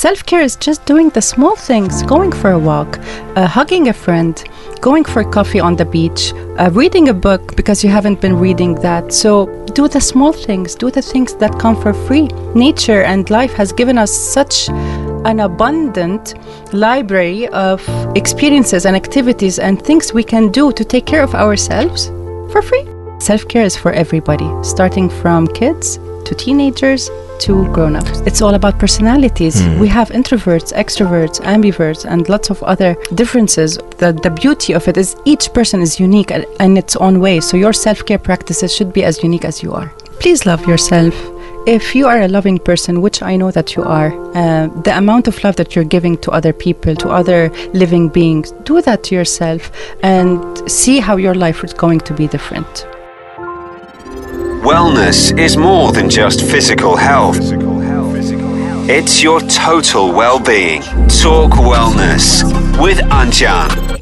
Self care is just doing the small things, going for a walk, uh, hugging a friend, going for coffee on the beach, uh, reading a book because you haven't been reading that. So do the small things, do the things that come for free. Nature and life has given us such an abundant library of experiences and activities and things we can do to take care of ourselves for free. Self care is for everybody, starting from kids to teenagers to grown ups. It's all about personalities. We have introverts, extroverts, ambiverts, and lots of other differences. The, the beauty of it is each person is unique in- its own way. So your self care practices should be as unique as you are. Please love yourself. If you are a loving person, which I know that you are, uh, the amount of love that you're giving to other people, to other living beings, do that to yourself and see how your life is going to be different. Wellness is more than just physical health. It's your total well-being. Talk Wellness with Anjan.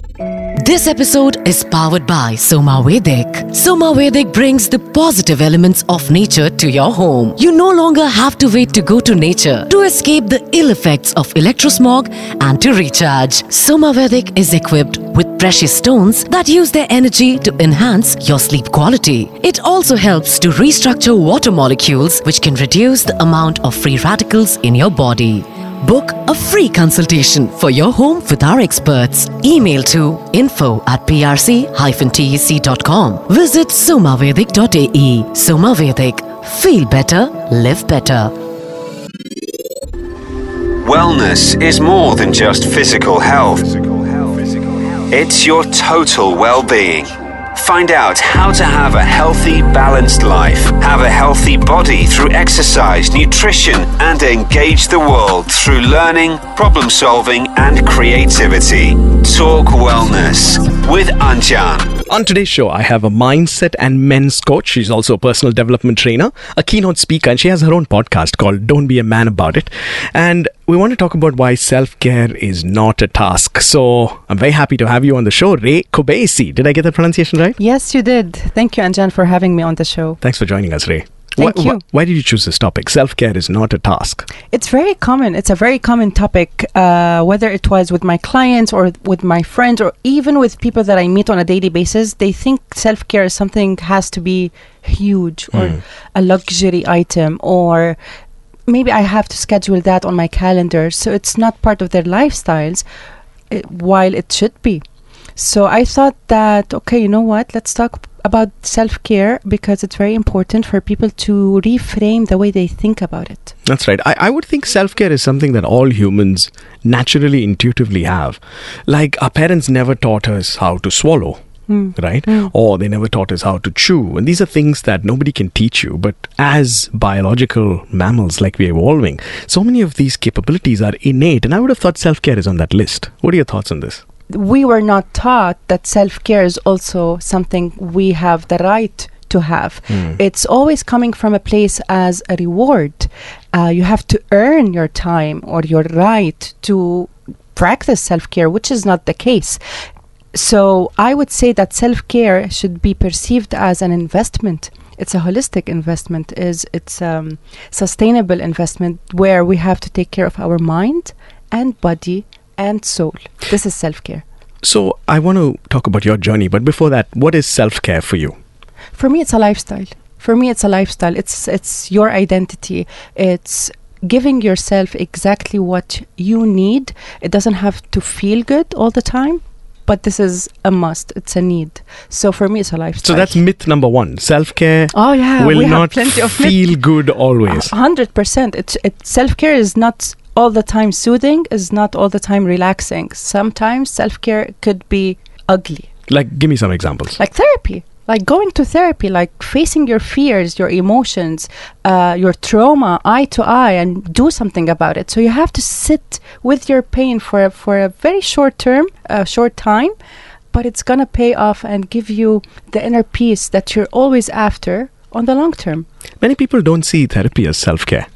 This episode is powered by Soma Vedic. Soma Vedic brings the positive elements of nature to your home. You no longer have to wait to go to nature to escape the ill effects of electrosmog and to recharge. Soma Vedic is equipped with precious stones that use their energy to enhance your sleep quality. It also helps to restructure water molecules, which can reduce the amount of free radicals in your body. Book a free consultation for your home with our experts. Email to info at prc-tec.com. Visit somavedic.ae. Soma Vedic. Feel better, live better. Wellness is more than just physical health. It's your total well-being. Find out how to have a healthy, balanced life, have a healthy body through exercise, nutrition, and engage the world through learning, problem solving, and creativity. Talk Wellness with Anjan. On today's show, I have a mindset and men's coach. She's also a personal development trainer, a keynote speaker, and she has her own podcast called Don't Be a Man About It. And we want to talk about why self care is not a task. So I'm very happy to have you on the show, Ray Kobeissi. Did I get the pronunciation right? Yes, you did. Thank you, Anjan, for having me on the show. Thanks for joining us, Ray. Thank why, you. Why, why did you choose this topic? Self care is not a task. It's very common. It's a very common topic, uh, whether it was with my clients or with my friends or even with people that I meet on a daily basis. They think self care is something has to be huge or a luxury item or maybe I have to schedule that on my calendar. So it's not part of their lifestyles, uh, while it should be. So I thought that, okay, you know what? Let's talk about self care because it's very important for people to reframe the way they think about it. That's right. I, I would think self care is something that all humans naturally, intuitively have. Like our parents never taught us how to swallow. Hmm. Right? Hmm. Or they never taught us how to chew. And these are things that nobody can teach you. But as biological mammals, like we're evolving, so many of these capabilities are innate. And I would have thought self care is on that list. What are your thoughts on this? We were not taught that self care is also something we have the right to have. It's always coming from a place as a reward. Uh, you have to earn your time or your right to practice self care, which is not the case. So I would say that self care should be perceived as an investment. It's a holistic investment. Is it's um, sustainable investment where we have to take care of our mind and body and soul. This is self care. So I want to talk about your journey. But before that, what is self care for you? For me, it's a lifestyle. For me, it's a lifestyle. It's it's your identity. It's giving yourself exactly what you need. It doesn't have to feel good all the time, but this is a must. It's a need. So for me, it's a lifestyle. So that's myth number one. Self care oh yeah, will we have not plenty of myth- feel good always. A hundred percent. It's it, self care is not all the time soothing. Is not all the time relaxing. Sometimes self care could be ugly, Like, give me some examples. like therapy. Like going to therapy, like facing your fears, your emotions, uh, your trauma eye to eye, and do something about it. So you have to sit with your pain for a, for a very short term, a short time, but it's gonna pay off and give you the inner peace that you're always after on the long term. Many people don't see therapy as self care.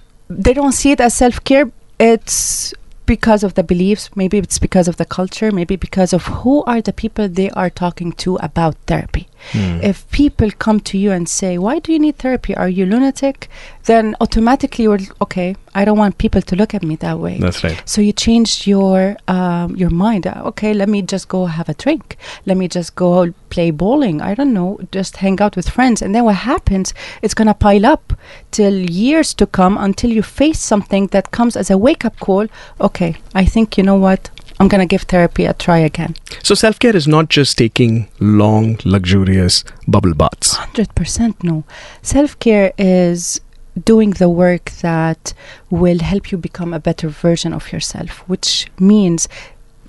they don't see it as self care. It's because of the beliefs. Maybe it's because of the culture. Maybe because of who are the people they are talking to about therapy. If people come to you and say, Why do you need therapy? Are you lunatic? Then automatically you're okay, I don't want people to look at me that way. That's right. So you changed your um, your mind. Uh, Okay, let me just go have a drink. Let me just go play bowling. I don't know, just hang out with friends. And then what happens? It's gonna pile up till years to come until you face something that comes as a wake up call. Okay, I think you know what. I'm gonna give therapy a try again. So self care is not just taking long, luxurious bubble baths. Hundred percent no. Self care is doing the work that will help you become a better version of yourself, which means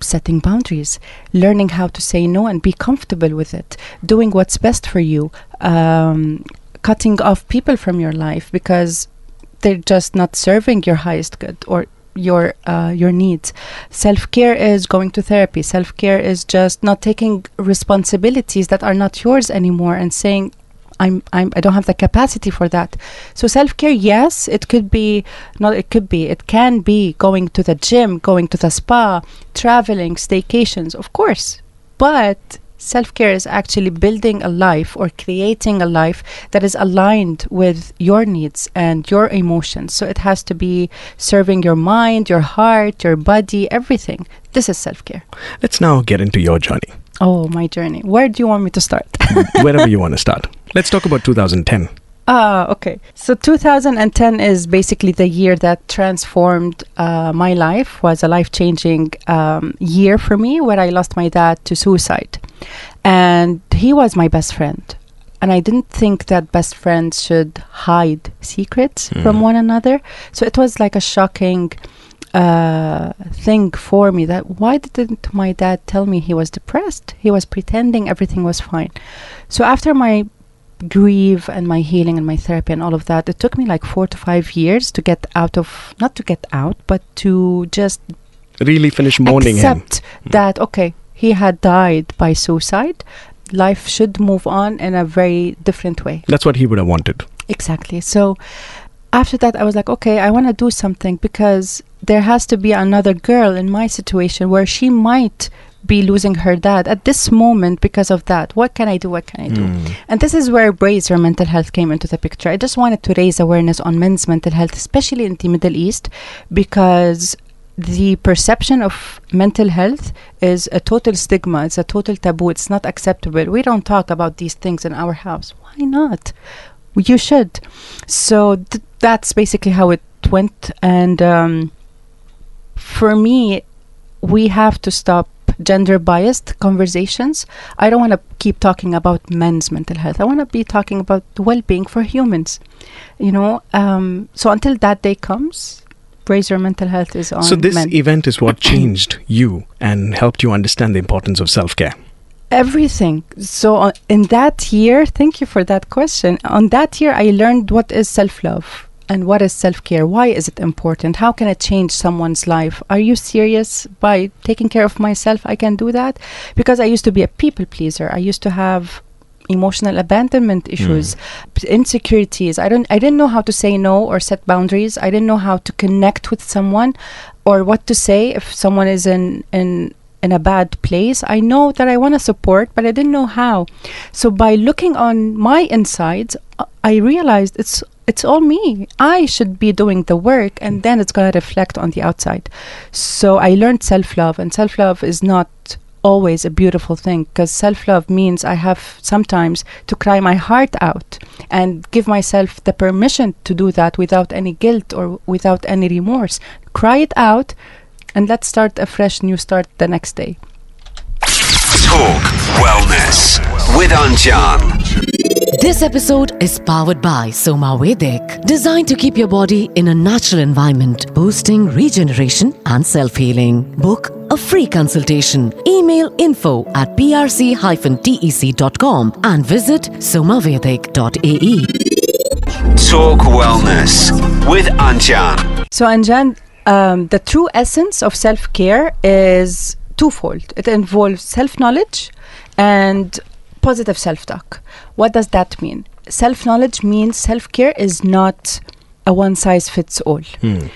setting boundaries, learning how to say no and be comfortable with it, doing what's best for you, um, cutting off people from your life because they're just not serving your highest good or your uh, your needs. Self care is going to therapy. Self care is just not taking responsibilities that are not yours anymore and saying. I'm, I'm I don't have the capacity for that. So self care, yes, it could be not it could be it can be going to the gym, going to the spa, traveling, staycations, of course. But self care is actually building a life or creating a life that is aligned with your needs and your emotions. So it has to be serving your mind, your heart, your body, everything. This is self care. Let's now get into your journey. Oh, my journey. Where do you want me to start? Wherever you want to start. Let's talk about 2010. Ah, okay. So 2010 is basically the year that transformed uh, my life. Was a life-changing um, year for me, where I lost my dad to suicide, and he was my best friend. And I didn't think that best friends should hide secrets from one another. So it was like a shocking uh, thing for me that why didn't my dad tell me he was depressed? He was pretending everything was fine. So after my grief and my healing and my therapy and all of that, it took me like four to five years to get out of, not to get out, but to just Really finish mourning him. accept hmm. that, okay, he had died by suicide. Life should move on in a very different way. That's what he would have wanted. Exactly. So after that, I was like, okay, I want to do something because there has to be another girl in my situation where she might be losing her dad at this moment because of that. What can I do? What can I do? And this is where Rays Your mental health came into the picture. I just wanted to raise awareness on men's mental health, especially in the Middle East, because the perception of mental health is a total stigma. It's a total taboo. It's not acceptable. We don't talk about these things in our house. Why not? You should. So th- that's basically how it went. And um, for me, we have to stop gender biased conversations. I don't want to keep talking about men's mental health. I want to be talking about well being for humans. You know, um, so until that day comes, Rays Your Mental Health is on. So this men. event is what changed you and helped you understand the importance of self-care. everything so uh, in that year thank you for that question on that year i learned what is self-love and what is self-care? Why is it important? How can it change someone's life? Are you serious? By taking care of myself i can do that? Because i used to be a people pleaser. I used to have emotional abandonment issues insecurities. I don't i didn't know how to say no or set boundaries. I didn't know how to connect with someone or what to say if someone is in in in a bad place. I know that I want to support, but I didn't know how. So by looking on my insides, uh, I realized it's it's all me. I should be doing the work, and then it's gonna reflect on the outside. So I learned self love, and self love is not always a beautiful thing because self love means I have sometimes to cry my heart out and give myself the permission to do that without any guilt or without any remorse. Cry it out and let's start a fresh new start the next day. Talk Wellness with Anjan. This episode is powered by Soma Vedic, designed to keep your body in a natural environment, boosting regeneration and self healing. Book a free consultation. Email info at prc-tec.com and visit somavedic.ae. Talk Wellness with Anjan. So, Anjan, um, the true essence of self care is twofold it involves self knowledge and positive self talk. What does that mean? Self knowledge means self care is not a one size fits all. Hmm.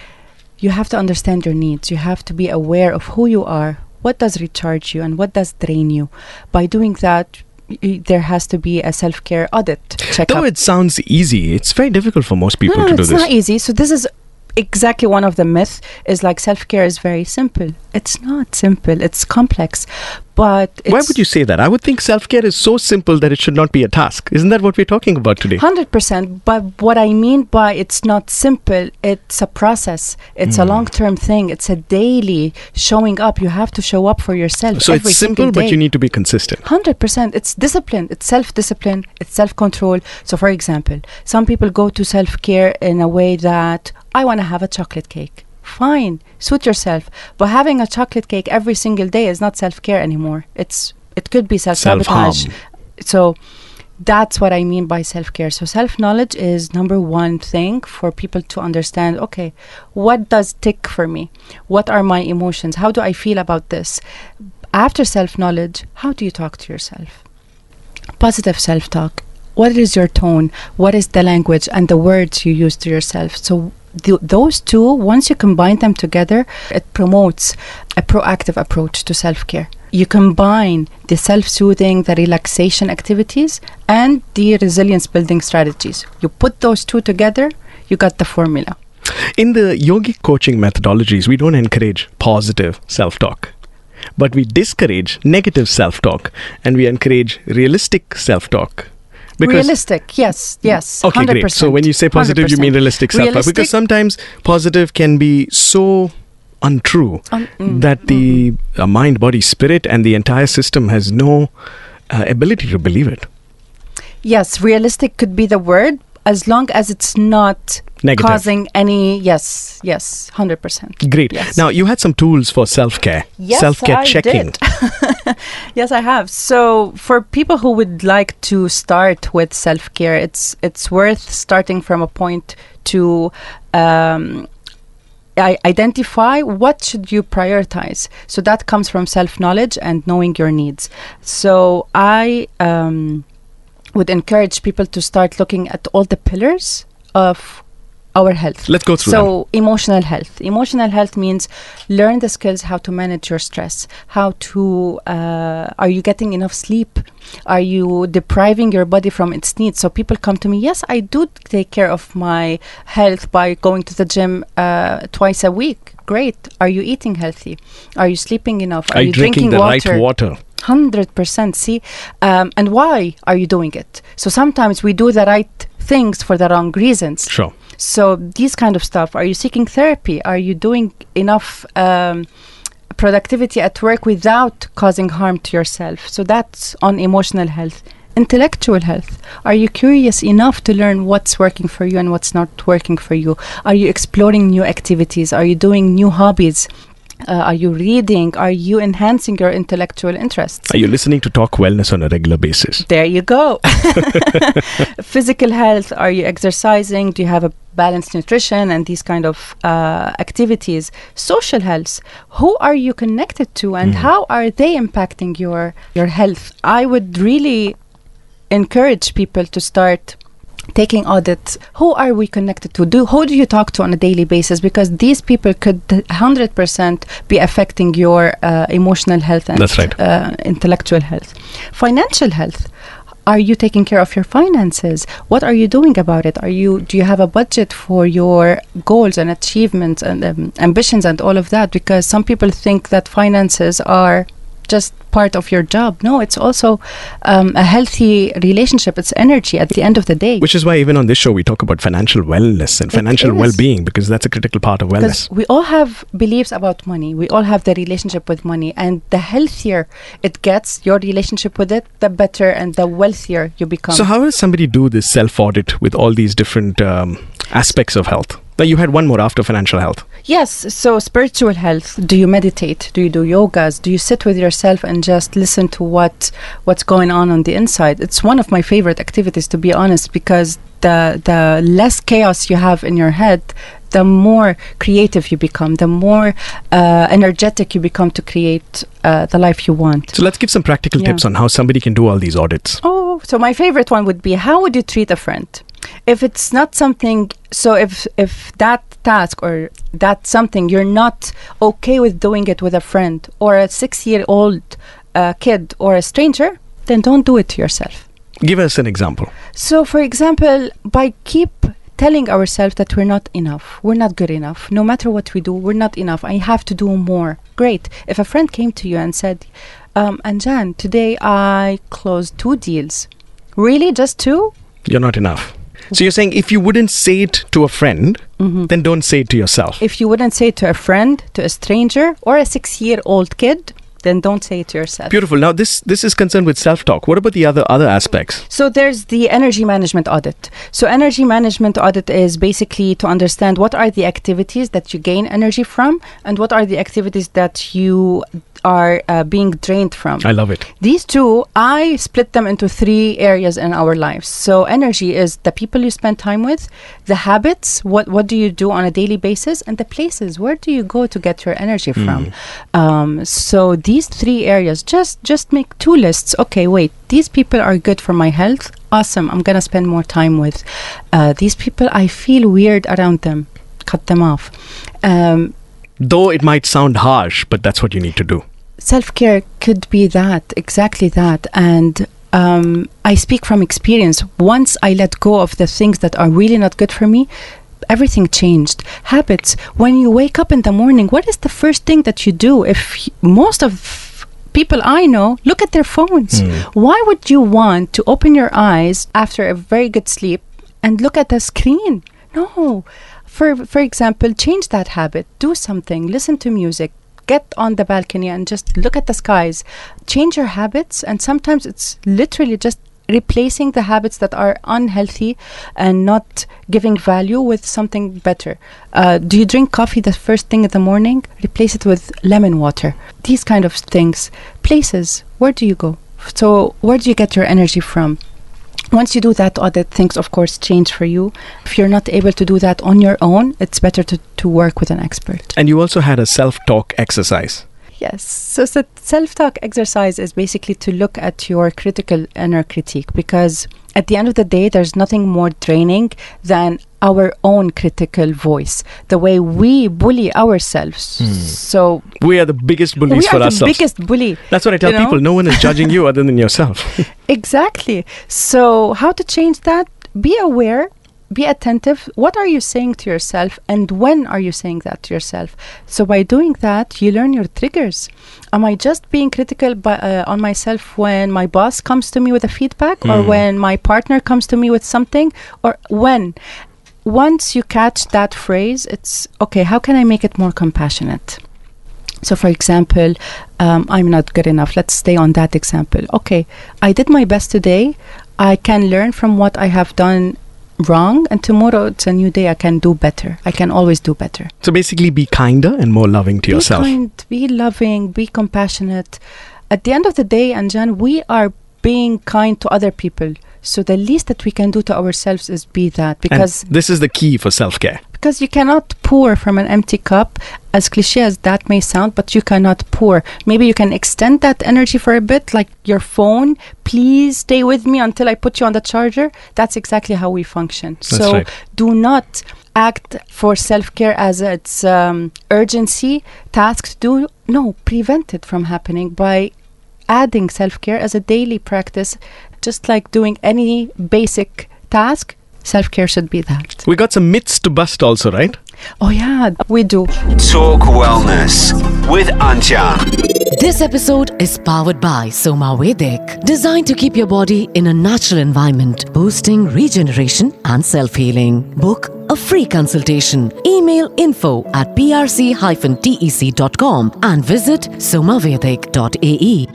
You have to understand your needs, you have to be aware of who you are, what does recharge you, and what does drain you. By doing that, y- there has to be a self care audit checkup. Though it sounds easy, it's very difficult for most people no, no, to do it's not easy. So this is exactly one of the myths is like self care is very simple. It's not simple. It's complex, but it's Why would you say that? I would think self care is so simple that it should not be a task. Isn't that what we're talking about today? Hundred percent. But what I mean by it's not simple, it's a process. It's a Hmm. long-term thing. It's a daily showing up. You have to show up for yourself. So it's simple, but you need to be consistent. Hundred percent. It's discipline. It's self-discipline. It's self-control. So, for example, some people go to self-care in a way that I want to have a chocolate cake. Fine, suit yourself. But having a chocolate cake every single day is not self-care anymore. It's it could be self-sabotage. So that's what I mean by self-care. So self-knowledge is number one thing for people to understand. Okay, what does tick for me? What are my emotions? How do I feel about this? After self-knowledge, how do you talk to yourself? Positive self-talk. What is your tone? What is the language and the words you use to yourself? So th- those two, once you combine them together, it promotes a proactive approach to self-care. You combine the self-soothing, the relaxation activities, and the resilience building strategies. You put those two together, you got the formula. In the yogic coaching methodologies, we don't encourage positive self talk, but we discourage negative self talk and we encourage realistic self talk. Realistic, yes, yes. Okay, 100%, great. So when you say positive, you mean 100%. realistic self because sometimes positive can be so untrue Um, mm, that the uh, mind, body, spirit, and the entire system has no uh, ability to believe it. Yes, realistic could be the word as long as it's not Negative. causing any. Yes, yes, hundred percent. Great. Yes. Now you had some tools for self care, Yes, self care I checking. did. Yes, I have. So for people who would like to start with self care, it's it's worth starting from a point to. Um, I identify what should you prioritize so that comes from self-knowledge and knowing your needs so i um, would encourage people to start looking at all the pillars of our health. Let's go through them. so emotional health. Emotional health means learn the skills how to manage your stress. How to uh, are you getting enough sleep? Are you depriving your body from its needs? So people come to me yes i do take care of my health by going to the gym uh, twice a week. Great. Are you eating healthy? Are you sleeping enough? Are you drinking, the right water? Hundred percent. See, um, and why are you doing it? So sometimes we do the right things for the wrong reasons. Sure. So these kind of stuff. Are you seeking therapy? Are you doing enough um, productivity at work without causing harm to yourself? So that's on emotional health. Intellectual health. Are you curious enough to learn what's working for you and what's not working for you? Are you exploring new activities? Are you doing new hobbies? Uh, are you reading? Are you enhancing your intellectual interests? Are you listening to Talk Wellness on a regular basis? There you go. Physical health. Are you exercising? Do you have a balanced nutrition and these kind of uh, activities? Social health. Who are you connected to, and how are they impacting your your health? I would really encourage people to start taking audits who are we connected to? Do who do you talk to on a daily basis? Because these people could 100% be affecting your uh, emotional health and That's right. uh, intellectual health. Financial health. Are you taking care of your finances? What are you doing about it? Are you do you have a budget for your goals and achievements and um, ambitions and all of that? Because some people think that finances are just part of your job no it's also um, a healthy relationship it's energy at the end of the day Which is why even on this show we talk about financial wellness and It financial is. well-being because that's a critical part of wellness. we all have beliefs about money we all have the relationship with money and the healthier it gets your relationship with it the better and the wealthier you become So how does somebody do this self-audit with all these different um, aspects of health? Now you had one more after financial health. yes so spiritual health do you meditate do you do yogas do you sit with yourself and just listen to what what's going on on the inside it's one of my favorite activities to be honest because the the less chaos you have in your head the more creative you become the more uh, energetic you become to create uh, the life you want So let's give some practical Yeah. tips on how somebody can do all these audits. Oh, so my favorite one would be how would you treat a friend? If it's not something, so if if that task or that something you're not okay with doing it with a friend or a six-year-old uh, kid or a stranger, then don't do it to yourself. Give us an example. So, for example, by keep telling ourselves that we're not enough, we're not good enough, no matter what we do, we're not enough, I have to do more. Great. If a friend came to you and said, um, Anjan, today I closed two deals. Really? Just two? You're not enough. So you're saying if you wouldn't say it to a friend, mm-hmm. then don't say it to yourself. If you wouldn't say it to a friend, to a stranger, or a six year old kid, then don't say it to yourself. Beautiful. Now this this is concerned with self-talk. What about the other other aspects? So there's the energy management audit. So energy management audit is basically to understand what are the activities that you gain energy from and what are the activities that you are uh, being drained from. I love it. These two, I split them into three areas in our lives. So energy is the people you spend time with, the habits, what what do you do on a daily basis, and the places. Where do you go to get your energy from? Um, so these three areas, just just make two lists. Okay, wait, these people are good for my health. Awesome, I'm gonna spend more time with. Uh, these people, I feel weird around them. Cut them off. Um, Though it might sound harsh, but that's what you need to do. Self care could be that, exactly that. And um, I speak from experience. Once I let go of the things that are really not good for me, everything changed. Habits. When you wake up in the morning, what is the first thing that you do? If most of people I know look at their phones, why would you want to open your eyes after a very good sleep and look at the screen? No. For for example, change that habit. Do something. Listen to music. Get on the balcony and just look at the skies. Change your habits, and sometimes it's literally just replacing the habits that are unhealthy and not giving value with something better. Uh, do you drink coffee the first thing in the morning? Replace it with lemon water. These kind of things. Places. Where do you go? So, where do you get your energy from? Once you do that audit, things of course change for you. If you're not able to do that on your own, it's better to, to work with an expert. And you also had a self-talk exercise. Yes. So, so self talk exercise is basically to look at your critical inner critique because at the end of the day, there's nothing more draining than our own critical voice, the way we bully ourselves. Hmm. So, We are the biggest bullies we for are the biggest bully. That's what I tell you know? people. No one is judging you other than yourself. Exactly. So, how to change that? Be aware, be attentive. What are you saying to yourself, and when are you saying that to yourself? So, by doing that, you learn your triggers. Am I just being critical by, uh, on myself when my boss comes to me with a feedback, or when my partner comes to me with something, or when? Once you catch that phrase, it's okay, how can I make it more compassionate? So, for example, um, I'm not good enough. Let's stay on that example. Okay, I did my best today. I can learn from what I have done wrong, and tomorrow it's a new day. I can do better. I can always do better. so basically, be kinder and more loving to yourself. Be kind, be loving, be compassionate. At the end of the day, Anjan, we are being kind to other people. So the least that we can do to ourselves is be that And because this is the key for self-care. Because you cannot pour from an empty cup as cliche as that may sound but you cannot pour. Maybe you can extend that energy for a bit like your phone. Please stay with me until i put you on the charger. That's exactly how we function. So right. do not act for self-care as its um, urgency. Task to do no prevent it from happening by adding self-care as a daily practice just like doing any basic task self-care should be that We got some myths to bust also, right? Oh yeah, we do. Talk Wellness with Anjan. This episode is powered by Soma Vedic, designed to keep your body in a natural environment, boosting regeneration and self healing. Book a free consultation. Email info at prc-tec.com and visit somavedic.ae.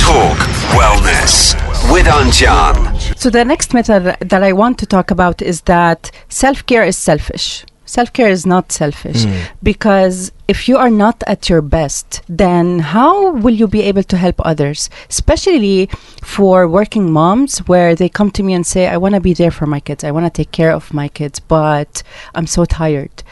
Talk Wellness with Anjan. So the next method that I want to talk about is that self-care is selfish. Self-care is not selfish hmm. because if you are not at your best, then how will you be able to help others? Especially for working moms where they come to me and say, I want to be there for my kids. I want to take care of my kids, but I'm so tired.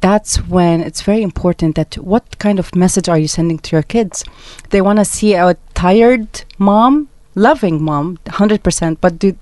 That's when it's very important that what kind of message are you sending to your kids? They want to see a tired mom, loving mom, 100%, but do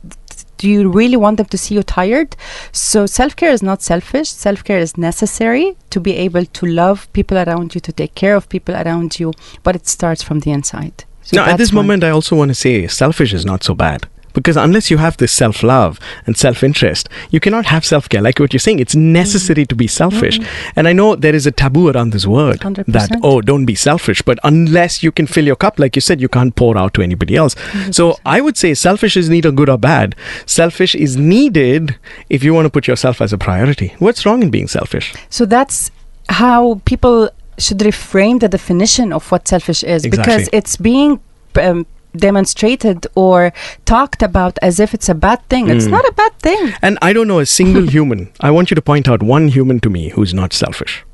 do you really want them to see you tired? So self care is not selfish. Self care is necessary to be able to love people around you, to take care of people around you, but it starts from the inside. So now, at this moment, I also want to say selfish is not so bad. Because unless you have this self love and self interest, you cannot have self care. Like what you're saying, it's necessary to be selfish. And I know there is a taboo around this word that, 100%. oh, don't be selfish. But unless you can fill your cup, like you said, you can't pour out to anybody else. So I would say selfish is neither good or bad. Selfish is needed if you want to put yourself as a priority. What's wrong in being selfish? So that's how people should reframe the definition of what selfish is because it's being um, demonstrated or talked about as if it's a bad thing. It's Mm. not a bad thing. And I don't know a single human. I want you to point out one human to me who's not selfish.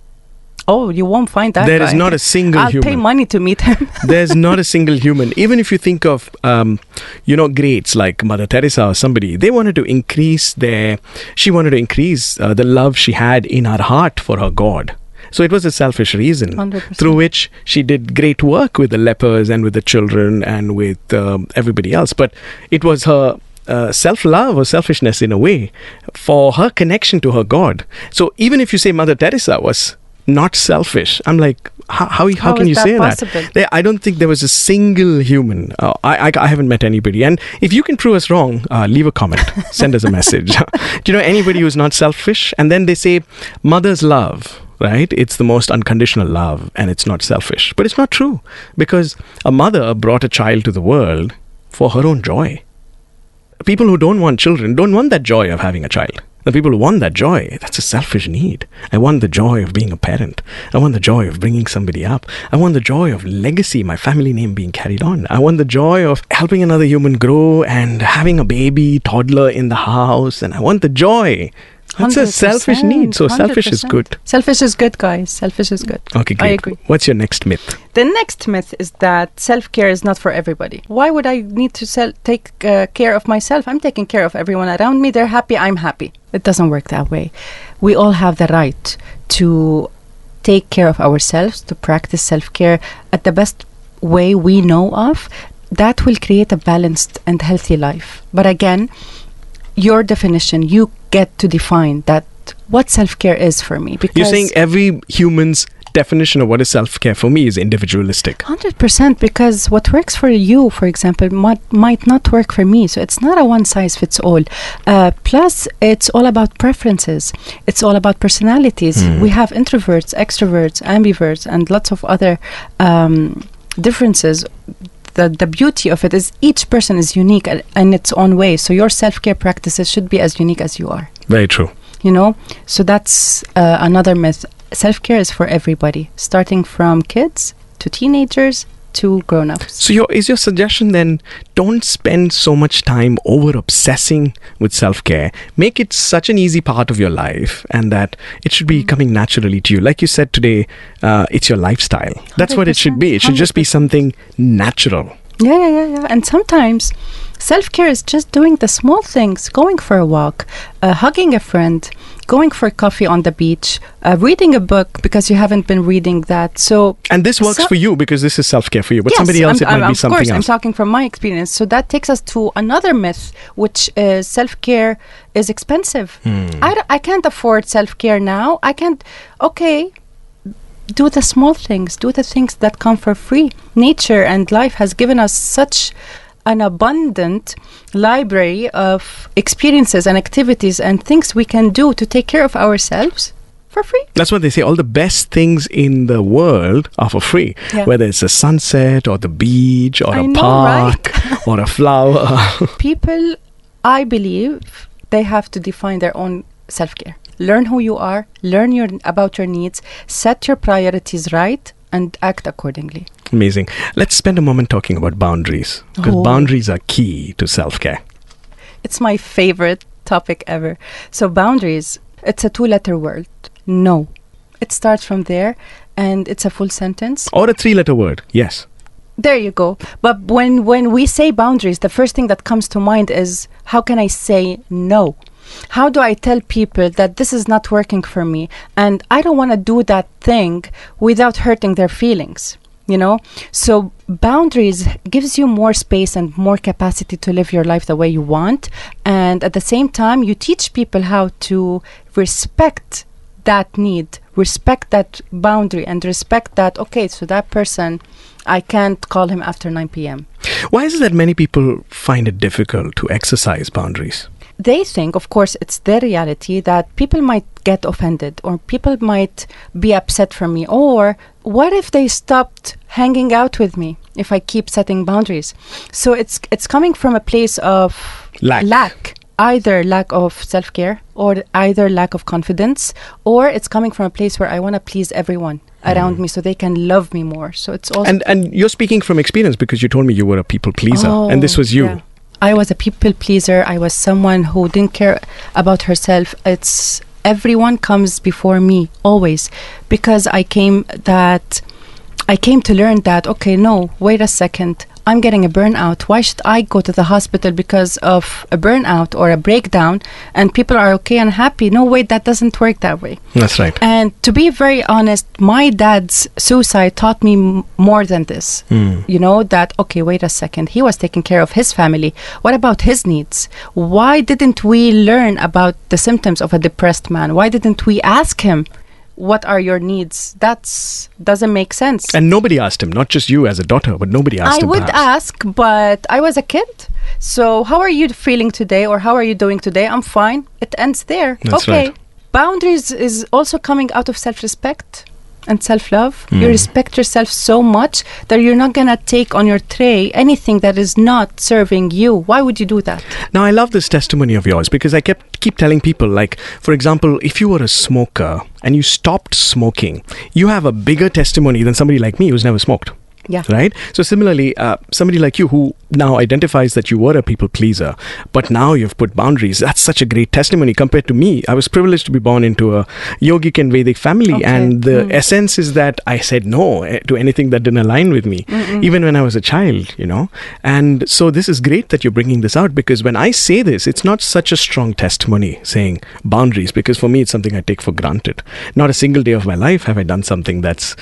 Oh, you won't find that. There is guy. not a single I'll pay human. money to meet him. There's not a single human. Even if you think of, um, you know, greats like Mother Teresa or somebody, they wanted to increase their, she wanted to increase uh, the love she had in her heart for her God. So it was a selfish reason 100%. through which she did great work with the lepers and with the children and with um, everybody else. But it was her uh, self love or selfishness in a way for her connection to her God. So even if you say Mother Teresa was not selfish, I'm like, how, how, how, How can you that say possible? that? I don't think there was a single human. Uh, I, I, I haven't met anybody. And if you can prove us wrong, uh, leave a comment, send us a message. Do you know anybody who's not selfish? And then they say, mother's love, right? It's the most unconditional love and it's not selfish. But it's not true because a mother brought a child to the world for her own joy. People who don't want children don't want that joy of having a child. The people who want that joy, that's a selfish need. I want the joy of being a parent. I want the joy of bringing somebody up. I want the joy of legacy, my family name being carried on. I want the joy of helping another human grow and having a baby, toddler in the house. And I want the joy. That's a selfish need. So selfish is good. Selfish is good, guys. Selfish is good. Okay, I great. agree. What's your next myth? The next myth is that self care is not for everybody. Why would I need to sel- take uh, care of myself? I'm taking care of everyone around me. They're happy. I'm happy. It doesn't work that way. We all have the right to take care of ourselves, to practice self care at the best way we know of. That will create a balanced and healthy life. But again, your definition, you get to define that what self care is for me. Because You're saying every human's definition of what is self care for me is individualistic. Hundred percent, because what works for you, for example, might might not work for me. So it's not a one size fits all. Uh, plus, it's all about preferences. It's all about personalities. We have introverts, extroverts, ambiverts, and lots of other um, differences. The, the beauty of it is each person is unique in its own way. So your self care practices should be as unique as you are Very true. you know so that's uh, another myth self-care is for everybody starting from kids to teenagers to grown-ups So, your, is your suggestion then don't spend so much time over obsessing with self care? Make it such an easy part of your life and that it should be coming naturally to you. Like you said today, uh, it's your lifestyle. That's what it should be. It should just be something natural. yeah yeah yeah yeah and sometimes self-care is just doing the small things going for a walk uh, hugging a friend going for coffee on the beach uh, reading a book because you haven't been reading that so And this works So- for you because this is self care for you. But Yes, somebody else, I'm, it might I'm- be something course, I'm talking from my experience. So that takes us to another myth, which is self care is expensive. Hmm. I, I can't afford self care now. I can't. Okay, do the small things. Do the things that come for free. Nature and life has given us such an abundant library of experiences and activities and things we can do to take care of ourselves for free. That's what they say. All the best things in the world are for free. Yeah. Whether it's a sunset or the beach or I a know, park or a flower. people i believe they have to define their own self-care learn who you are learn your about your needs set your priorities right and act accordingly Amazing. Let's spend a moment talking about boundaries because Oh. boundaries are key to self care. it's my favorite topic ever so boundaries it's a two-letter word no it starts from there and it's a full sentence Or a three letter word. Yes. there you go but when when we say boundaries the first thing that comes to mind is how can i say no how do i tell people that this is not working for me and i don't want to do that thing without hurting their feelings you know so boundaries gives you more space and more capacity to live your life the way you want and at the same time you teach people how to respect that need, respect that boundary, and respect that, okay, so that person, I can't call him after 9 p.m. Why is it that many people find it difficult to exercise boundaries? They think, of course, it's their reality that people might get offended or people might be upset for me. Or what if they stopped hanging out with me if I keep setting boundaries? So it's it's coming from a place of Lack. lack either lack of self care or either lack of confidence, or it's coming from a place where I want to please everyone around mm. me so they can love me more. So it's also And and you're speaking from experience because you told me you were a people pleaser, and this Oh, was you. yeah. I was a people pleaser. I was someone who didn't care about herself. It's everyone comes before me always because I came that I came to learn that okay, no, wait a second. I'm getting a burnout. Why should I go to the hospital because of a burnout or a breakdown and people are okay and happy? No, wait, that doesn't work that way. That's right. And to be very honest, my dad's suicide taught me m- more than this. Hmm. You know, that, okay, wait a second, he was taking care of his family. What about his needs? Why didn't we learn about the symptoms of a depressed man? Why didn't we ask him, what are your needs? That's doesn't make sense. And nobody asked him, not just you as a daughter, but nobody asked I him. I would perhaps. ask, but I was a kid. So, how are you feeling today, or how are you doing today? I'm fine. It ends there. That's okay. right. Boundaries is also coming out of self respect and self love. Hmm. You respect yourself so much that you're not going to take on your tray anything that is not serving you. Why would you do that? Now I love this testimony of yours because I kept keep telling people like for example if you were a smoker and you stopped smoking you have a bigger testimony than somebody like me who's never smoked Yeah. right so similarly uh, somebody like you who now identifies that you were a people pleaser but now you've put boundaries that's such a great testimony compared to me i was privileged to be born into a yogic and vedic family Okay. and the Mm. essence is that i said no eh, to anything that didn't align with me even when i was a child you know and so this is great that you're bringing this out because when i say this it's not such a strong testimony saying boundaries because for me it's something i take for granted not a single day of my life have i done something that's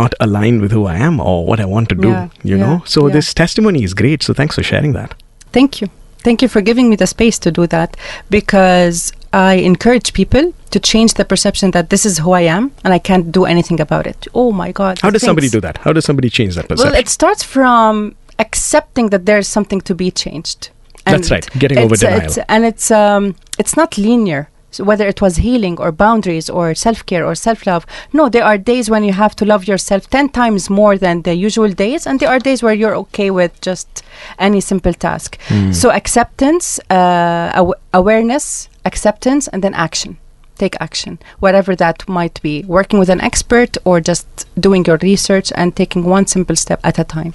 not aligned with who i am or what i want to do Yeah, you yeah, know so yeah. this testimony is great so thanks for sharing that Thank you. Thank you for giving me the space to do that because I encourage people to change the perception that this is who I am and I can't do anything about it. Oh my God. how does somebody do that how does somebody change that perception Well, it starts from accepting that there's something to be changed. That's right, getting over denial. it's- and it's um, it's not linear. So whether it was healing or boundaries or self care or self love, no, there are days when you have to love yourself ten times more than the usual days, and there are days where you're okay with just any simple task. Hmm. So acceptance, uh, aw- awareness, acceptance, and then action. Take action, whatever that might be. Working with an expert or just doing your research and taking one simple step at a time.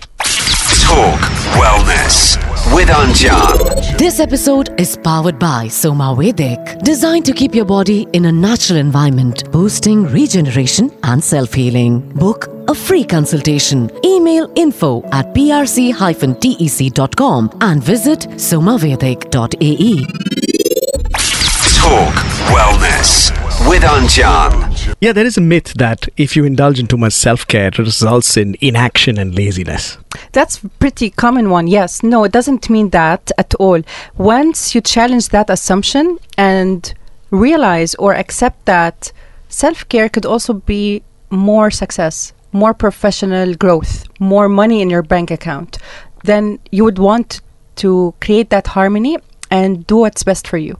Talk Wellness with Anjan. This episode is powered by Soma Vedic, designed to keep your body in a natural environment, boosting regeneration and self healing. Book a free consultation. Email info at prc-tec.com and visit somavedic.ae. Talk Wellness with Anjan. Yeah there is a myth that if you indulge in too much self-care it results in inaction and laziness That's pretty common one. Yes. No, it doesn't mean that at all. Once you challenge that assumption and realize or accept that self-care could also be more success, more professional growth, more money in your bank account, then you would want to create that harmony and do what's best for you.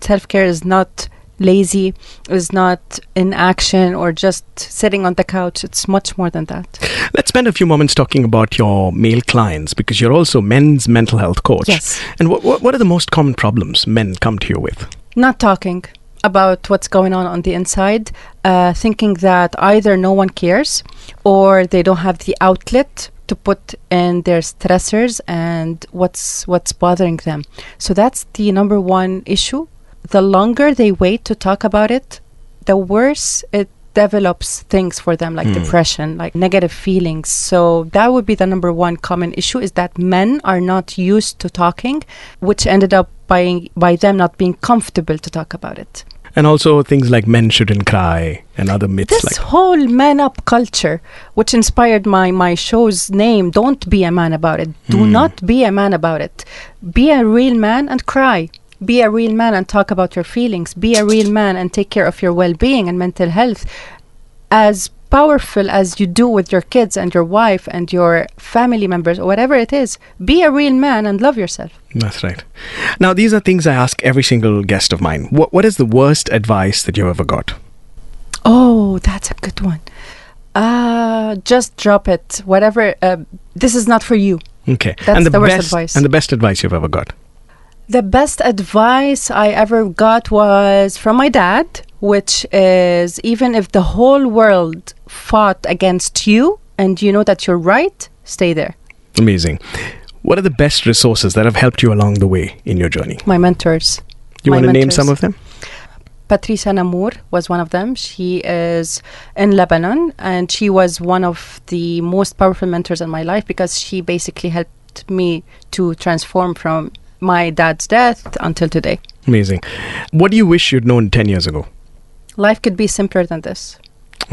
Self-care is not lazy, is not in action or just sitting on the couch. It's much more than that. let's spend a few moments talking about your male clients because you're also men's mental health coach Yes. and what, what, what are the most common problems men come to you with not talking about what's going on on the inside, uh, thinking that either no one cares or they don't have the outlet to put in their stressors and what's what's bothering them. So that's the number one issue. The longer they wait to talk about it, the worse it develops things for them like hmm. depression like negative feelings. So that would be the number one common issue is that men are not used to talking which ended up by by them not being comfortable to talk about it. And also things like men shouldn't cry and other myths this like whole man up culture which inspired my my show's name don't be a man about it. Do hmm. not be a man about it. Be a real man and cry Be a real man and talk about your feelings. Be a real man and take care of your well being and mental health. As powerful as you do with your kids and your wife and your family members or whatever it is, be a real man and love yourself. That's right. Now, these are things I ask every single guest of mine. What, what is the worst advice that you ever got? Oh, that's a good one. Uh, just drop it. Whatever. Uh, this is not for you. Okay. That's and the, the worst best, advice. And the best advice you've ever got? The best advice I ever got was from my dad, which is even if the whole world fought against you and you know that you're right, stay there. Amazing. What are the best resources that have helped you along the way in your journey? My mentors. You want to name some of them? Patricia Namour was one of them. She is in Lebanon and she was one of the most powerful mentors in my life because she basically helped me to transform from my dad's death until today. Amazing. What do you wish you'd known 10 years ago? Life could be simpler than this.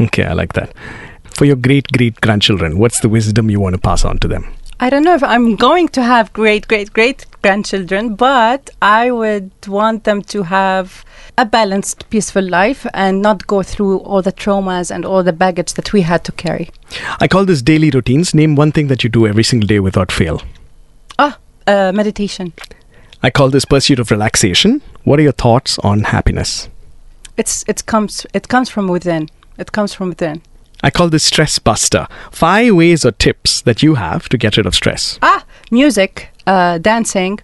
Okay, I like that. For your great great grandchildren, what's the wisdom you want to pass on to them? I don't know if I'm going to have great, great, great grandchildren, but I would want them to have a balanced, peaceful life and not go through all the traumas and all the baggage that we had to carry. I call this daily routines. Name one thing that you do every single day without fail. Ah, uh, meditation. I call this pursuit of relaxation. What are your thoughts on happiness? It's it comes it comes from within. It comes from within. I call this stress buster. Five ways or tips that you have to get rid of stress. Ah, music, uh, dancing,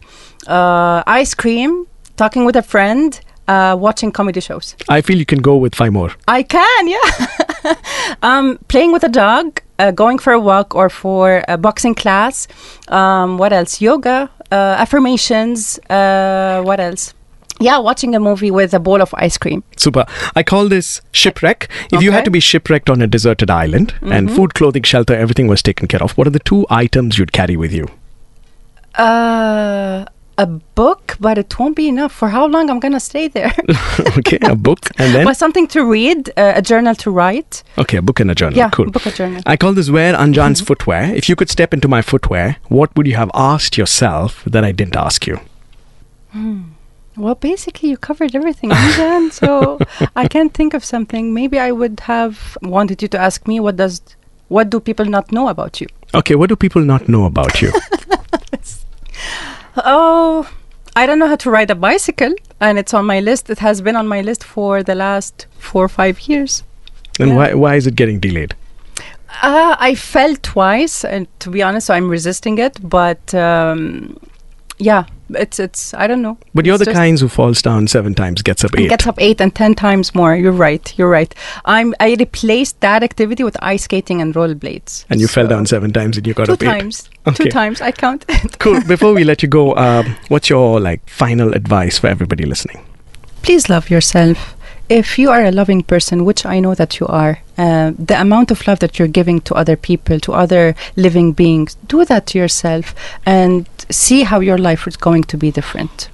uh, ice cream, talking with a friend, uh, watching comedy shows. I feel you can go with five more. I can, yeah. um, playing with a dog, uh, going for a walk or for a boxing class. Um, what else? Yoga, uh, affirmations. Uh, what else? Yeah, watching a movie with a bowl of ice cream. Super. I call this shipwreck. If you had to be shipwrecked on a deserted island and food, clothing, shelter, everything was taken care of, what are the two items you'd carry with you? Uh, a book, but it won't be enough. For how long I'm gonna stay there? okay, a book and then but something to read, uh, a journal to write. okay, a book and a journal. Yeah, cool. book a journal. I call this wear Anjan's footwear. If you could step into my footwear, what would you have asked yourself that I didn't ask you? Well, basically, you covered everything, Anjan. so I can't think of something. Maybe I would have wanted you to ask me what does what do people not know about you? Okay, what do people not know about you? Oh, I don't know how to ride a bicycle, and it's on my list. It has been on my list for the last four or five years. and Yeah. why, why is it getting delayed? Uh, I fell twice, and to be honest, so I'm resisting it. But um, yeah, it's it's I don't know. But you're It's the kinds who falls down seven times, gets up eight. Gets up eight and ten times more. You're right. You're right. I'm. I replaced that activity with ice skating and rollerblades. and you fell down seven times and you got two up eight. times. Okay. Two times. I count. Cool. Before we let you go, um, what's your like final advice for everybody listening? Please love yourself. If you are a loving person, which I know that you are, uh, the amount of love that you're giving to other people, to other living beings, do that to yourself and see how your life is going to be different.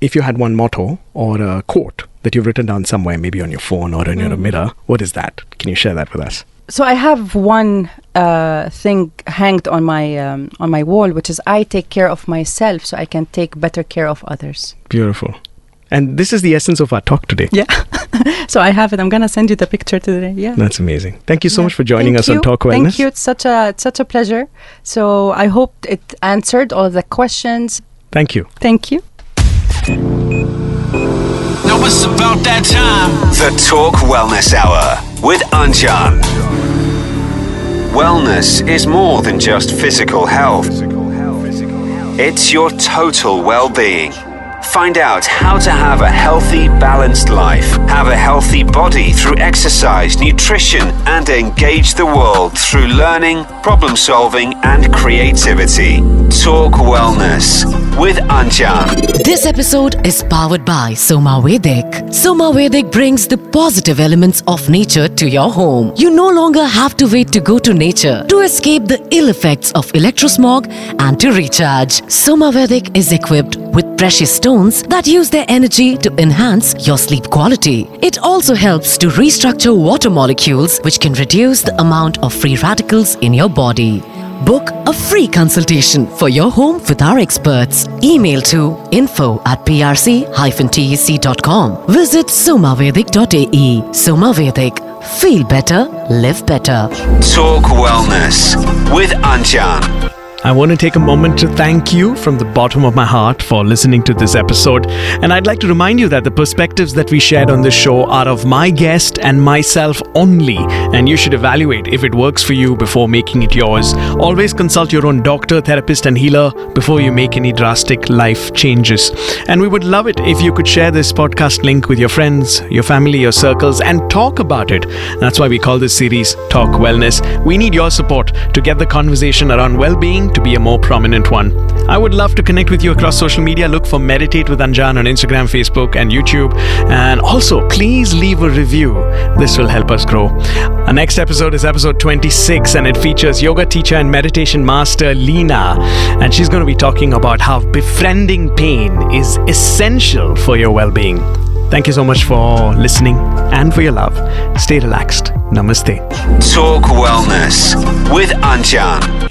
If you had one motto or a quote that you've written down somewhere, maybe on your phone or in your Mm. mirror, what is that? Can you share that with us? So I have one uh, thing hanged on my um, on my wall, which is I take care of myself, so I can take better care of others. Beautiful. And this is the essence of our talk today. Yeah. so I have it. I'm gonna send you the picture today. Yeah. That's amazing. Thank you so Yeah. much for joining Thank us on you. Talk Wellness. Thank you. It's such a it's such a pleasure. So I hope it answered all the questions. Thank you. Thank you. Now it's about that time. The Talk Wellness Hour with Anjan. Wellness is more than just physical health. It's your total well-being. Find out how to have a healthy, balanced life, have a healthy body through exercise, nutrition, and engage the world through learning, problem solving, and creativity. Talk Wellness with Anjan. This episode is powered by Somavedic. Soma Vedic brings the positive elements of nature to your home. You no longer have to wait to go to nature to escape the ill effects of electrosmog and to recharge. Somavedic is equipped with precious stones that use their energy to enhance your sleep quality. It also helps to restructure water molecules, which can reduce the amount of free radicals in your body. Book a free consultation for your home with our experts. Email to info at prc-tec.com. Visit somavedic.ae. Somavedic. Feel better, live better. Talk Wellness with Anjan. I want to take a moment to thank you from the bottom of my heart for listening to this episode. And I'd like to remind you that the perspectives that we shared on this show are of my guest and myself only. And you should evaluate if it works for you before making it yours. Always consult your own doctor, therapist, and healer before you make any drastic life changes. And we would love it if you could share this podcast link with your friends, your family, your circles, and talk about it. That's why we call this series Talk Wellness. We need your support to get the conversation around well being to be a more prominent one. I would love to connect with you across social media. Look for Meditate with Anjan on Instagram, Facebook, and YouTube. And also, please leave a review. This will help us grow. Our next episode is episode 26, and it features yoga teacher and meditation master Leena. And she's going to be talking about how befriending pain is essential for your well being. Thank you so much for listening and for your love. Stay relaxed. Namaste. Talk Wellness with Anjan.